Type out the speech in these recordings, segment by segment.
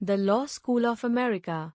The Law School of America.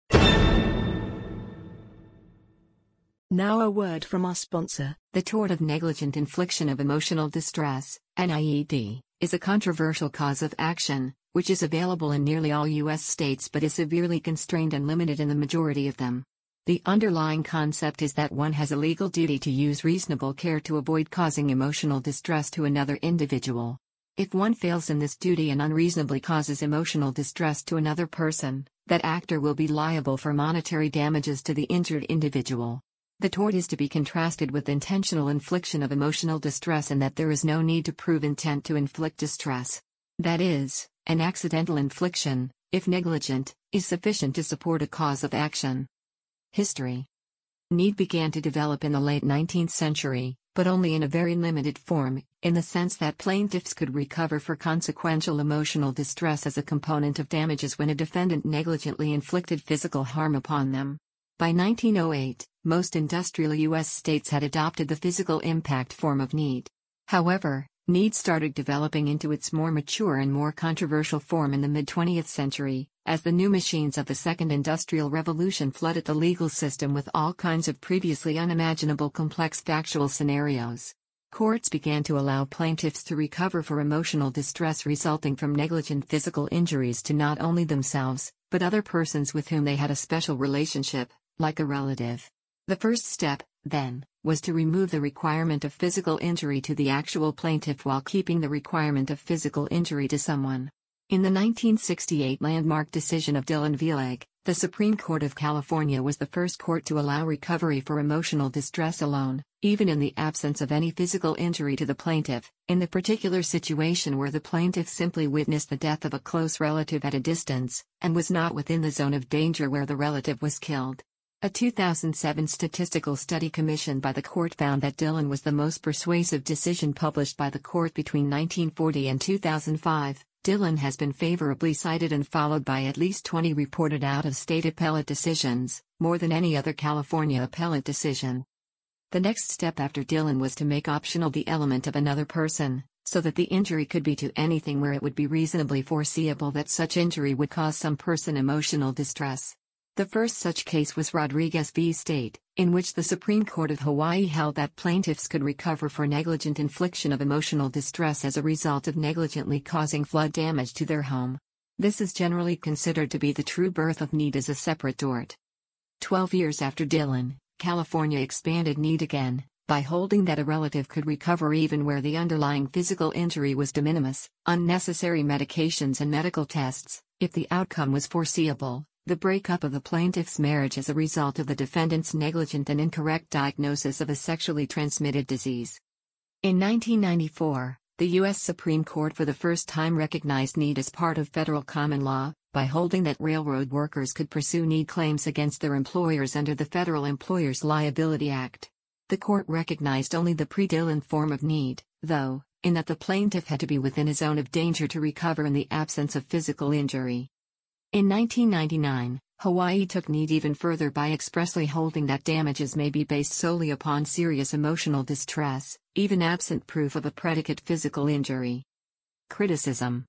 Now a word from our sponsor. The tort of negligent infliction of emotional distress, NIED, is a controversial cause of action, which is available in nearly all U.S. states but is severely constrained and limited in the majority of them. The underlying concept is that one has a legal duty to use reasonable care to avoid causing emotional distress to another individual. If one fails in this duty and unreasonably causes emotional distress to another person, that actor will be liable for monetary damages to the injured individual. The tort is to be contrasted with intentional infliction of emotional distress in that there is no need to prove intent to inflict distress. That is, an accidental infliction, if negligent, is sufficient to support a cause of action. History Need began to develop in the late 19th century, but only in a very limited form, in the sense that plaintiffs could recover for consequential emotional distress as a component of damages when a defendant negligently inflicted physical harm upon them. By 1908, most industrial U.S. states had adopted the physical impact form of need. However, need started developing into its more mature and more controversial form in the mid 20th century, as the new machines of the Second Industrial Revolution flooded the legal system with all kinds of previously unimaginable complex factual scenarios. Courts began to allow plaintiffs to recover for emotional distress resulting from negligent physical injuries to not only themselves, but other persons with whom they had a special relationship, like a relative. The first step, then, was to remove the requirement of physical injury to the actual plaintiff while keeping the requirement of physical injury to someone. In the 1968 landmark decision of Dillon v. Legg, the Supreme Court of California was the first court to allow recovery for emotional distress alone, even in the absence of any physical injury to the plaintiff, in the particular situation where the plaintiff simply witnessed the death of a close relative at a distance, and was not within the zone of danger where the relative was killed. A 2007 statistical study commissioned by the court found that Dillon was the most persuasive decision published by the court between 1940 and 2005. Dillon has been favorably cited and followed by at least 20 reported out of state appellate decisions, more than any other California appellate decision. The next step after Dillon was to make optional the element of another person, so that the injury could be to anything where it would be reasonably foreseeable that such injury would cause some person emotional distress. The first such case was Rodriguez v. State, in which the Supreme Court of Hawaii held that plaintiffs could recover for negligent infliction of emotional distress as a result of negligently causing flood damage to their home. This is generally considered to be the true birth of need as a separate tort. Twelve years after Dillon, California expanded need again, by holding that a relative could recover even where the underlying physical injury was de minimis, unnecessary medications and medical tests, if the outcome was foreseeable, the breakup of the plaintiff's marriage as a result of the defendant's negligent and incorrect diagnosis of a sexually transmitted disease. In 1994, the U.S. Supreme Court for the first time recognized need as part of federal common law, by holding that railroad workers could pursue need claims against their employers under the Federal Employers Liability Act. The court recognized only the pre Dillon form of need, though, in that the plaintiff had to be within a zone of danger to recover in the absence of physical injury. In 1999, Hawaii took need even further by expressly holding that damages may be based solely upon serious emotional distress, even absent proof of a predicate physical injury. Criticism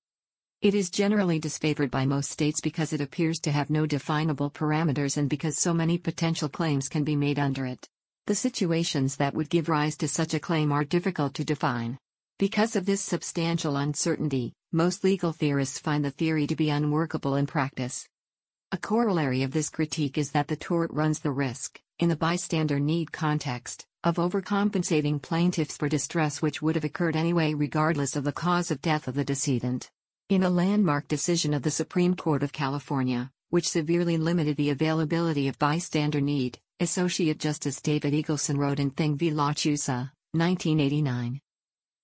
It is generally disfavored by most states because it appears to have no definable parameters and because so many potential claims can be made under it. The situations that would give rise to such a claim are difficult to define. Because of this substantial uncertainty, most legal theorists find the theory to be unworkable in practice. A corollary of this critique is that the tort runs the risk, in the bystander need context, of overcompensating plaintiffs for distress which would have occurred anyway regardless of the cause of death of the decedent. In a landmark decision of the Supreme Court of California, which severely limited the availability of bystander need, Associate Justice David Eagleson wrote in Thing v. La Chusa, 1989.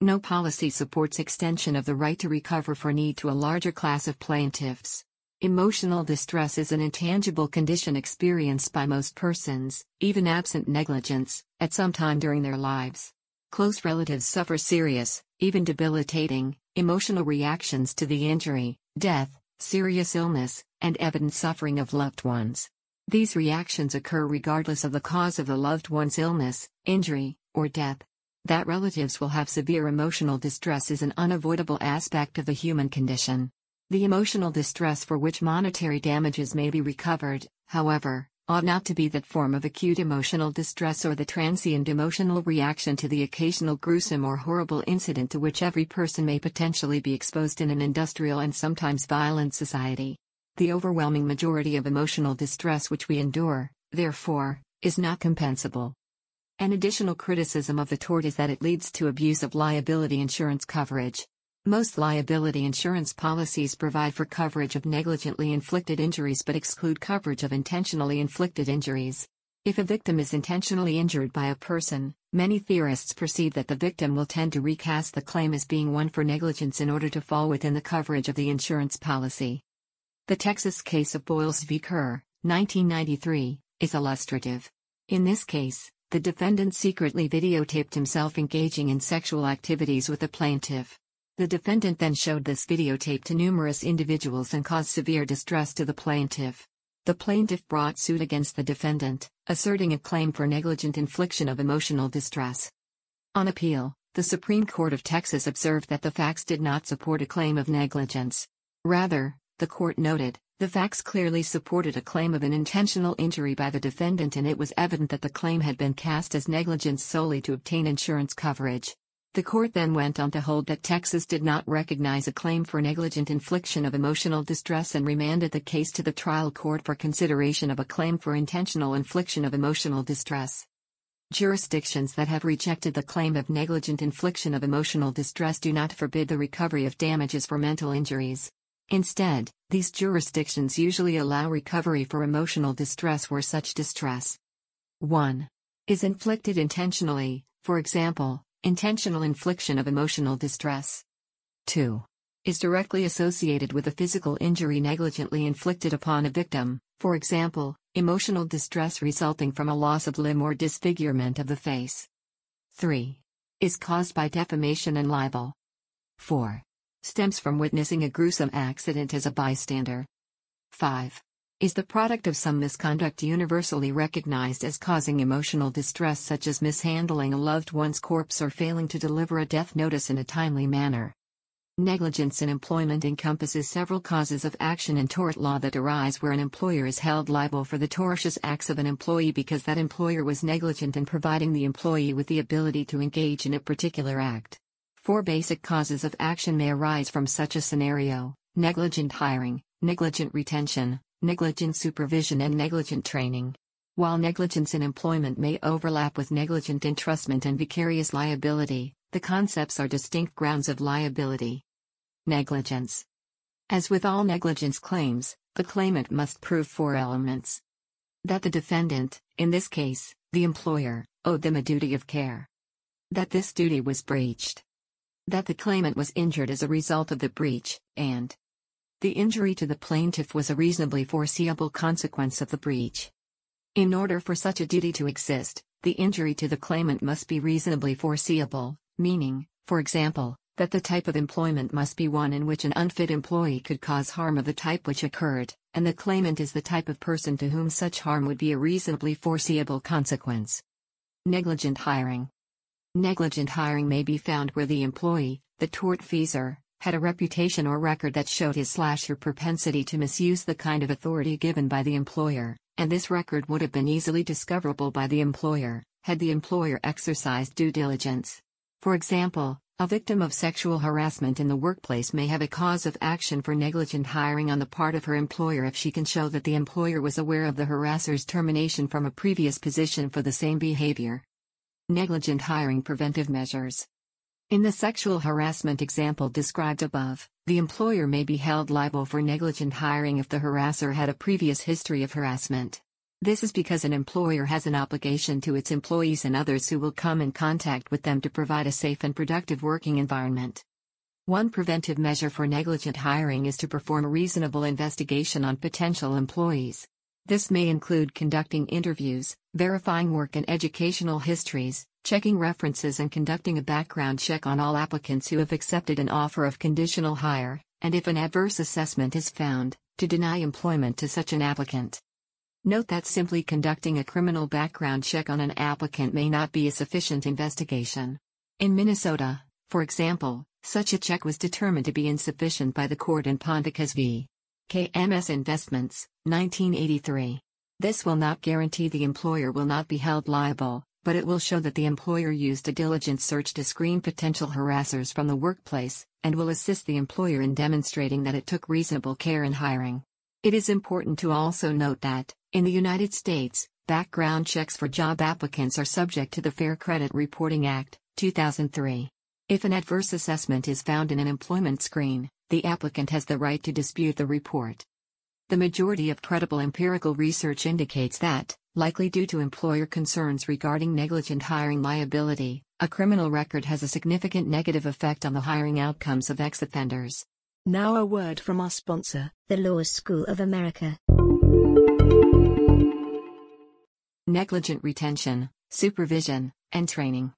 No policy supports extension of the right to recover for need to a larger class of plaintiffs. Emotional distress is an intangible condition experienced by most persons, even absent negligence, at some time during their lives. Close relatives suffer serious, even debilitating, emotional reactions to the injury, death, serious illness, and evident suffering of loved ones. These reactions occur regardless of the cause of the loved one's illness, injury, or death. That relatives will have severe emotional distress is an unavoidable aspect of the human condition. The emotional distress for which monetary damages may be recovered, however, ought not to be that form of acute emotional distress or the transient emotional reaction to the occasional gruesome or horrible incident to which every person may potentially be exposed in an industrial and sometimes violent society. The overwhelming majority of emotional distress which we endure, therefore, is not compensable. An additional criticism of the tort is that it leads to abuse of liability insurance coverage. Most liability insurance policies provide for coverage of negligently inflicted injuries but exclude coverage of intentionally inflicted injuries. If a victim is intentionally injured by a person, many theorists perceive that the victim will tend to recast the claim as being one for negligence in order to fall within the coverage of the insurance policy. The Texas case of Boyles v. Kerr, 1993, is illustrative. In this case, the defendant secretly videotaped himself engaging in sexual activities with the plaintiff. The defendant then showed this videotape to numerous individuals and caused severe distress to the plaintiff. The plaintiff brought suit against the defendant, asserting a claim for negligent infliction of emotional distress. On appeal, the Supreme Court of Texas observed that the facts did not support a claim of negligence. Rather, the court noted, the facts clearly supported a claim of an intentional injury by the defendant and it was evident that the claim had been cast as negligence solely to obtain insurance coverage. The court then went on to hold that Texas did not recognize a claim for negligent infliction of emotional distress and remanded the case to the trial court for consideration of a claim for intentional infliction of emotional distress. Jurisdictions that have rejected the claim of negligent infliction of emotional distress do not forbid the recovery of damages for mental injuries. Instead, these jurisdictions usually allow recovery for emotional distress where such distress 1. is inflicted intentionally, for example, Intentional infliction of emotional distress. 2. Is directly associated with a physical injury negligently inflicted upon a victim, for example, emotional distress resulting from a loss of limb or disfigurement of the face. 3. Is caused by defamation and libel. 4. Stems from witnessing a gruesome accident as a bystander. 5 is the product of some misconduct universally recognized as causing emotional distress, such as mishandling a loved one's corpse or failing to deliver a death notice in a timely manner. Negligence in employment encompasses several causes of action in tort law that arise where an employer is held liable for the tortious acts of an employee because that employer was negligent in providing the employee with the ability to engage in a particular act. Four basic causes of action may arise from such a scenario negligent hiring, negligent retention, negligent supervision and negligent training. While negligence in employment may overlap with negligent entrustment and vicarious liability, the concepts are distinct grounds of liability. Negligence. As with all negligence claims, the claimant must prove four elements. That the defendant, in this case, the employer, owed them a duty of care. That this duty was breached. That the claimant was injured as a result of the breach, and the injury to the plaintiff was a reasonably foreseeable consequence of the breach. In order for such a duty to exist, the injury to the claimant must be reasonably foreseeable, meaning, for example, that the type of employment must be one in which an unfit employee could cause harm of the type which occurred, and the claimant is the type of person to whom such harm would be a reasonably foreseeable consequence. Negligent hiring. Negligent hiring may be found where the employee, the tortfeasor, had a reputation or record that showed his slash her propensity to misuse the kind of authority given by the employer, and this record would have been easily discoverable by the employer, had the employer exercised due diligence. For example, a victim of sexual harassment in the workplace may have a cause of action for negligent hiring on the part of her employer if she can show that the employer was aware of the harasser's termination from a previous position for the same behavior. Negligent hiring preventive measures. In the sexual harassment example described above, the employer may be held liable for negligent hiring if the harasser had a previous history of harassment. This is because an employer has an obligation to its employees and others who will come in contact with them to provide a safe and productive working environment. One preventive measure for negligent hiring is to perform a reasonable investigation on potential employees. This may include conducting interviews, verifying work and educational histories, checking references and conducting a background check on all applicants who have accepted an offer of conditional hire, and if an adverse assessment is found, to deny employment to such an applicant. Note that simply conducting a criminal background check on an applicant may not be a sufficient investigation. In Minnesota, for example, Such a check was determined to be insufficient by the court in Ponticas v. KMS Investments, 1983. This will not guarantee the employer will not be held liable, but it will show that the employer used a diligent search to screen potential harassers from the workplace, and will assist the employer in demonstrating that it took reasonable care in hiring. It is important to also note that, in the United States, background checks for job applicants are subject to the Fair Credit Reporting Act, 2003. If an adverse assessment is found in an employment screen, the applicant has the right to dispute the report. The majority of credible empirical research indicates that, likely due to employer concerns regarding negligent hiring liability, a criminal record has a significant negative effect on the hiring outcomes of ex offenders. Now, a word from our sponsor, the Law School of America. Negligent retention, supervision, and training.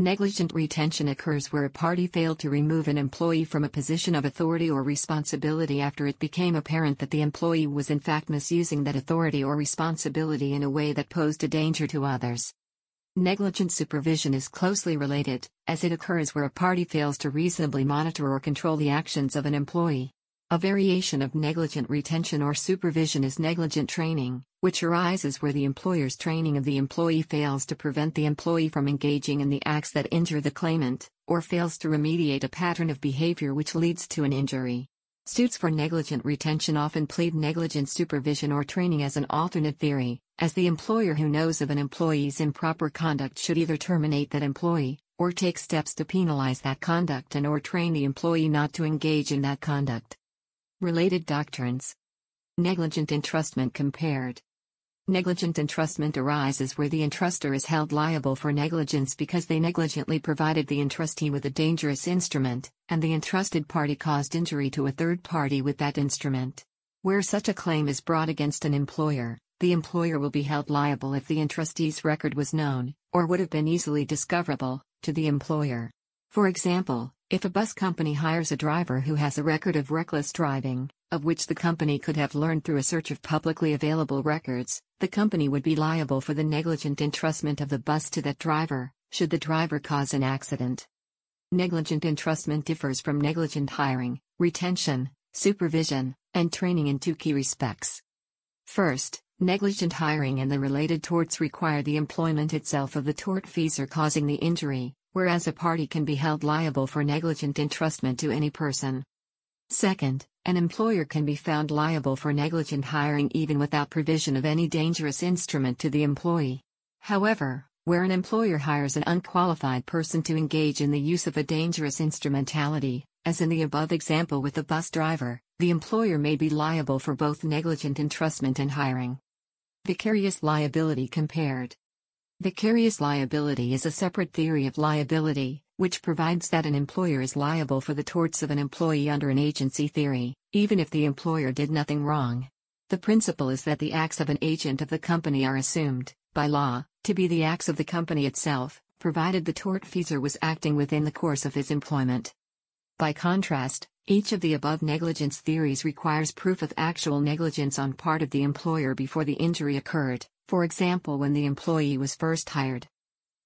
Negligent retention occurs where a party failed to remove an employee from a position of authority or responsibility after it became apparent that the employee was in fact misusing that authority or responsibility in a way that posed a danger to others. Negligent supervision is closely related, as it occurs where a party fails to reasonably monitor or control the actions of an employee. A variation of negligent retention or supervision is negligent training, which arises where the employer's training of the employee fails to prevent the employee from engaging in the acts that injure the claimant, or fails to remediate a pattern of behavior which leads to an injury. Suits for negligent retention often plead negligent supervision or training as an alternate theory, as the employer who knows of an employee's improper conduct should either terminate that employee, or take steps to penalize that conduct and or train the employee not to engage in that conduct. Related doctrines. Negligent entrustment compared. Negligent entrustment arises where the entruster is held liable for negligence because they negligently provided the entrustee with a dangerous instrument, and the entrusted party caused injury to a third party with that instrument. Where such a claim is brought against an employer, the employer will be held liable if the entrustee's record was known, or would have been easily discoverable, to the employer. For example, if a bus company hires a driver who has a record of reckless driving, of which the company could have learned through a search of publicly available records, the company would be liable for the negligent entrustment of the bus to that driver, should the driver cause an accident. Negligent entrustment differs from negligent hiring, retention, supervision, and training in two key respects. First, negligent hiring and the related torts require the employment itself of the tortfeasor causing the injury, whereas a party can be held liable for negligent entrustment to any person. Second, an employer can be found liable for negligent hiring even without provision of any dangerous instrument to the employee. However, where an employer hires an unqualified person to engage in the use of a dangerous instrumentality, as in the above example with the bus driver, the employer may be liable for both negligent entrustment and hiring. Vicarious liability compared. Vicarious liability is a separate theory of liability, which provides that an employer is liable for the torts of an employee under an agency theory, even if the employer did nothing wrong. The principle is that the acts of an agent of the company are assumed, by law, to be the acts of the company itself, provided the tortfeasor was acting within the course of his employment. By contrast, each of the above negligence theories requires proof of actual negligence on part of the employer before the injury occurred, for example when the employee was first hired.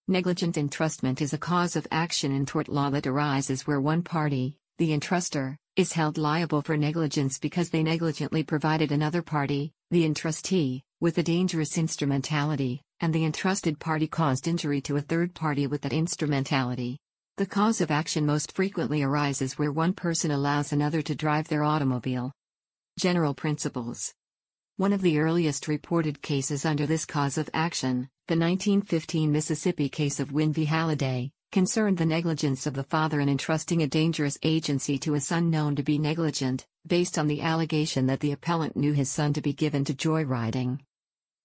Negligent entrustment is a cause of action in tort law that arises where one party, the entruster, is held liable for negligence because they negligently provided another party, the entrustee, with a dangerous instrumentality, and the entrusted party caused injury to a third party with that instrumentality. The cause of action most frequently arises where one person allows another to drive their automobile. General principles one of the earliest reported cases under this cause of action, the 1915 Mississippi case of Wynne v. Halliday, concerned the negligence of the father in entrusting a dangerous agency to a son known to be negligent, based on the allegation that the appellant knew his son to be given to joyriding.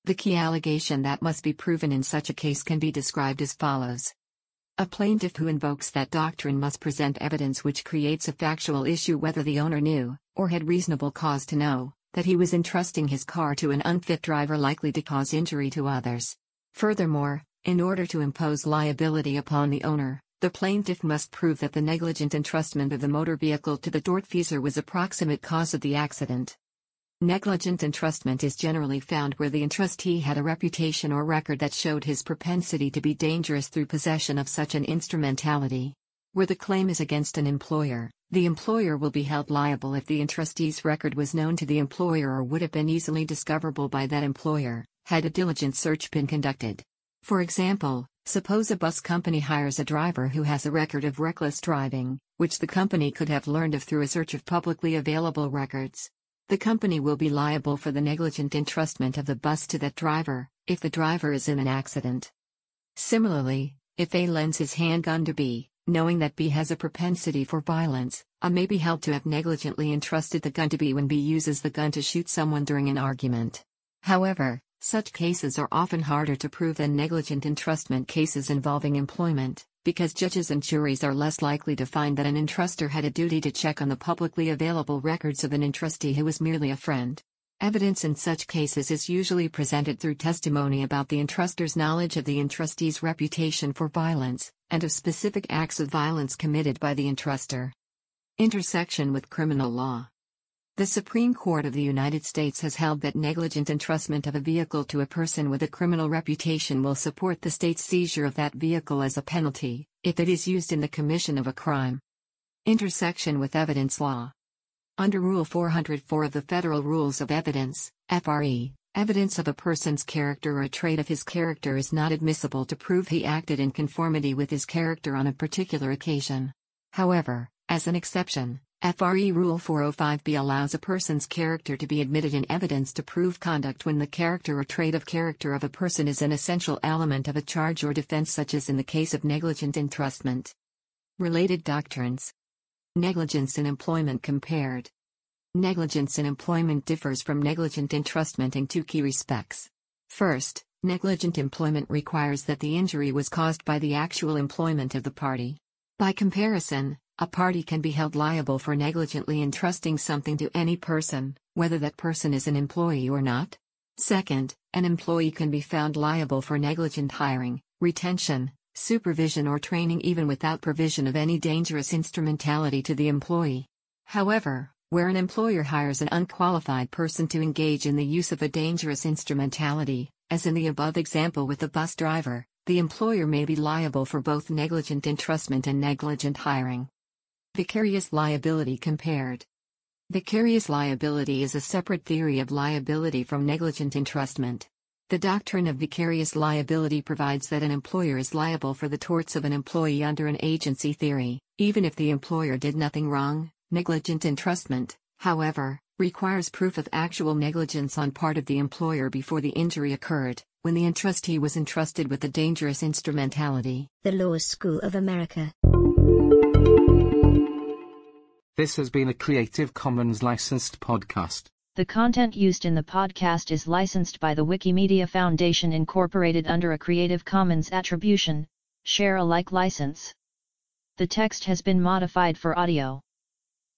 The key allegation that must be proven in such a case can be described as follows. A plaintiff who invokes that doctrine must present evidence which creates a factual issue whether the owner knew, or had reasonable cause to know, that he was entrusting his car to an unfit driver likely to cause injury to others. Furthermore, in order to impose liability upon the owner, the plaintiff must prove that the negligent entrustment of the motor vehicle to the tortfeasor was a proximate cause of the accident. Negligent entrustment is generally found where the entrustee had a reputation or record that showed his propensity to be dangerous through possession of such an instrumentality. Where the claim is against an employer, the employer will be held liable if the entrustee's record was known to the employer or would have been easily discoverable by that employer, had a diligent search been conducted. For example, suppose a bus company hires a driver who has a record of reckless driving, which the company could have learned of through a search of publicly available records. The company will be liable for the negligent entrustment of the bus to that driver, if the driver is in an accident. Similarly, if A lends his handgun to B, knowing that B has a propensity for violence, A may be held to have negligently entrusted the gun to B when B uses the gun to shoot someone during an argument. However, such cases are often harder to prove than negligent entrustment cases involving employment, because judges and juries are less likely to find that an entruster had a duty to check on the publicly available records of an entrustee who was merely a friend. Evidence in such cases is usually presented through testimony about the entruster's knowledge of the entrustee's reputation for violence, and of specific acts of violence committed by the entruster. Intersection with criminal law. The Supreme Court of the United States has held that negligent entrustment of a vehicle to a person with a criminal reputation will support the state's seizure of that vehicle as a penalty, if it is used in the commission of a crime. Intersection with evidence law. Under Rule 404 of the Federal Rules of Evidence, FRE, evidence of a person's character or a trait of his character is not admissible to prove he acted in conformity with his character on a particular occasion. However, as an exception, FRE Rule 405b allows a person's character to be admitted in evidence to prove conduct when the character or trait of character of a person is an essential element of a charge or defense, such as in the case of negligent entrustment. Related doctrines Negligence in employment compared. Negligence in employment differs from negligent entrustment in two key respects. First, negligent employment requires that the injury was caused by the actual employment of the party. By comparison, a party can be held liable for negligently entrusting something to any person, whether that person is an employee or not. Second, an employee can be found liable for negligent hiring, retention, supervision, or training even without provision of any dangerous instrumentality to the employee. However, where an employer hires an unqualified person to engage in the use of a dangerous instrumentality, as in the above example with the bus driver, the employer may be liable for both negligent entrustment and negligent hiring. Vicarious liability compared. Vicarious liability is a separate theory of liability from negligent entrustment. The doctrine of vicarious liability provides that an employer is liable for the torts of an employee under an agency theory, even if the employer did nothing wrong. Negligent entrustment, however, requires proof of actual negligence on part of the employer before the injury occurred, when the entrustee was entrusted with a dangerous instrumentality. The Law School of America. This has been a Creative Commons licensed podcast. The content used in the podcast is licensed by the Wikimedia Foundation Incorporated under a Creative Commons Attribution, Share Alike license. The text has been modified for audio.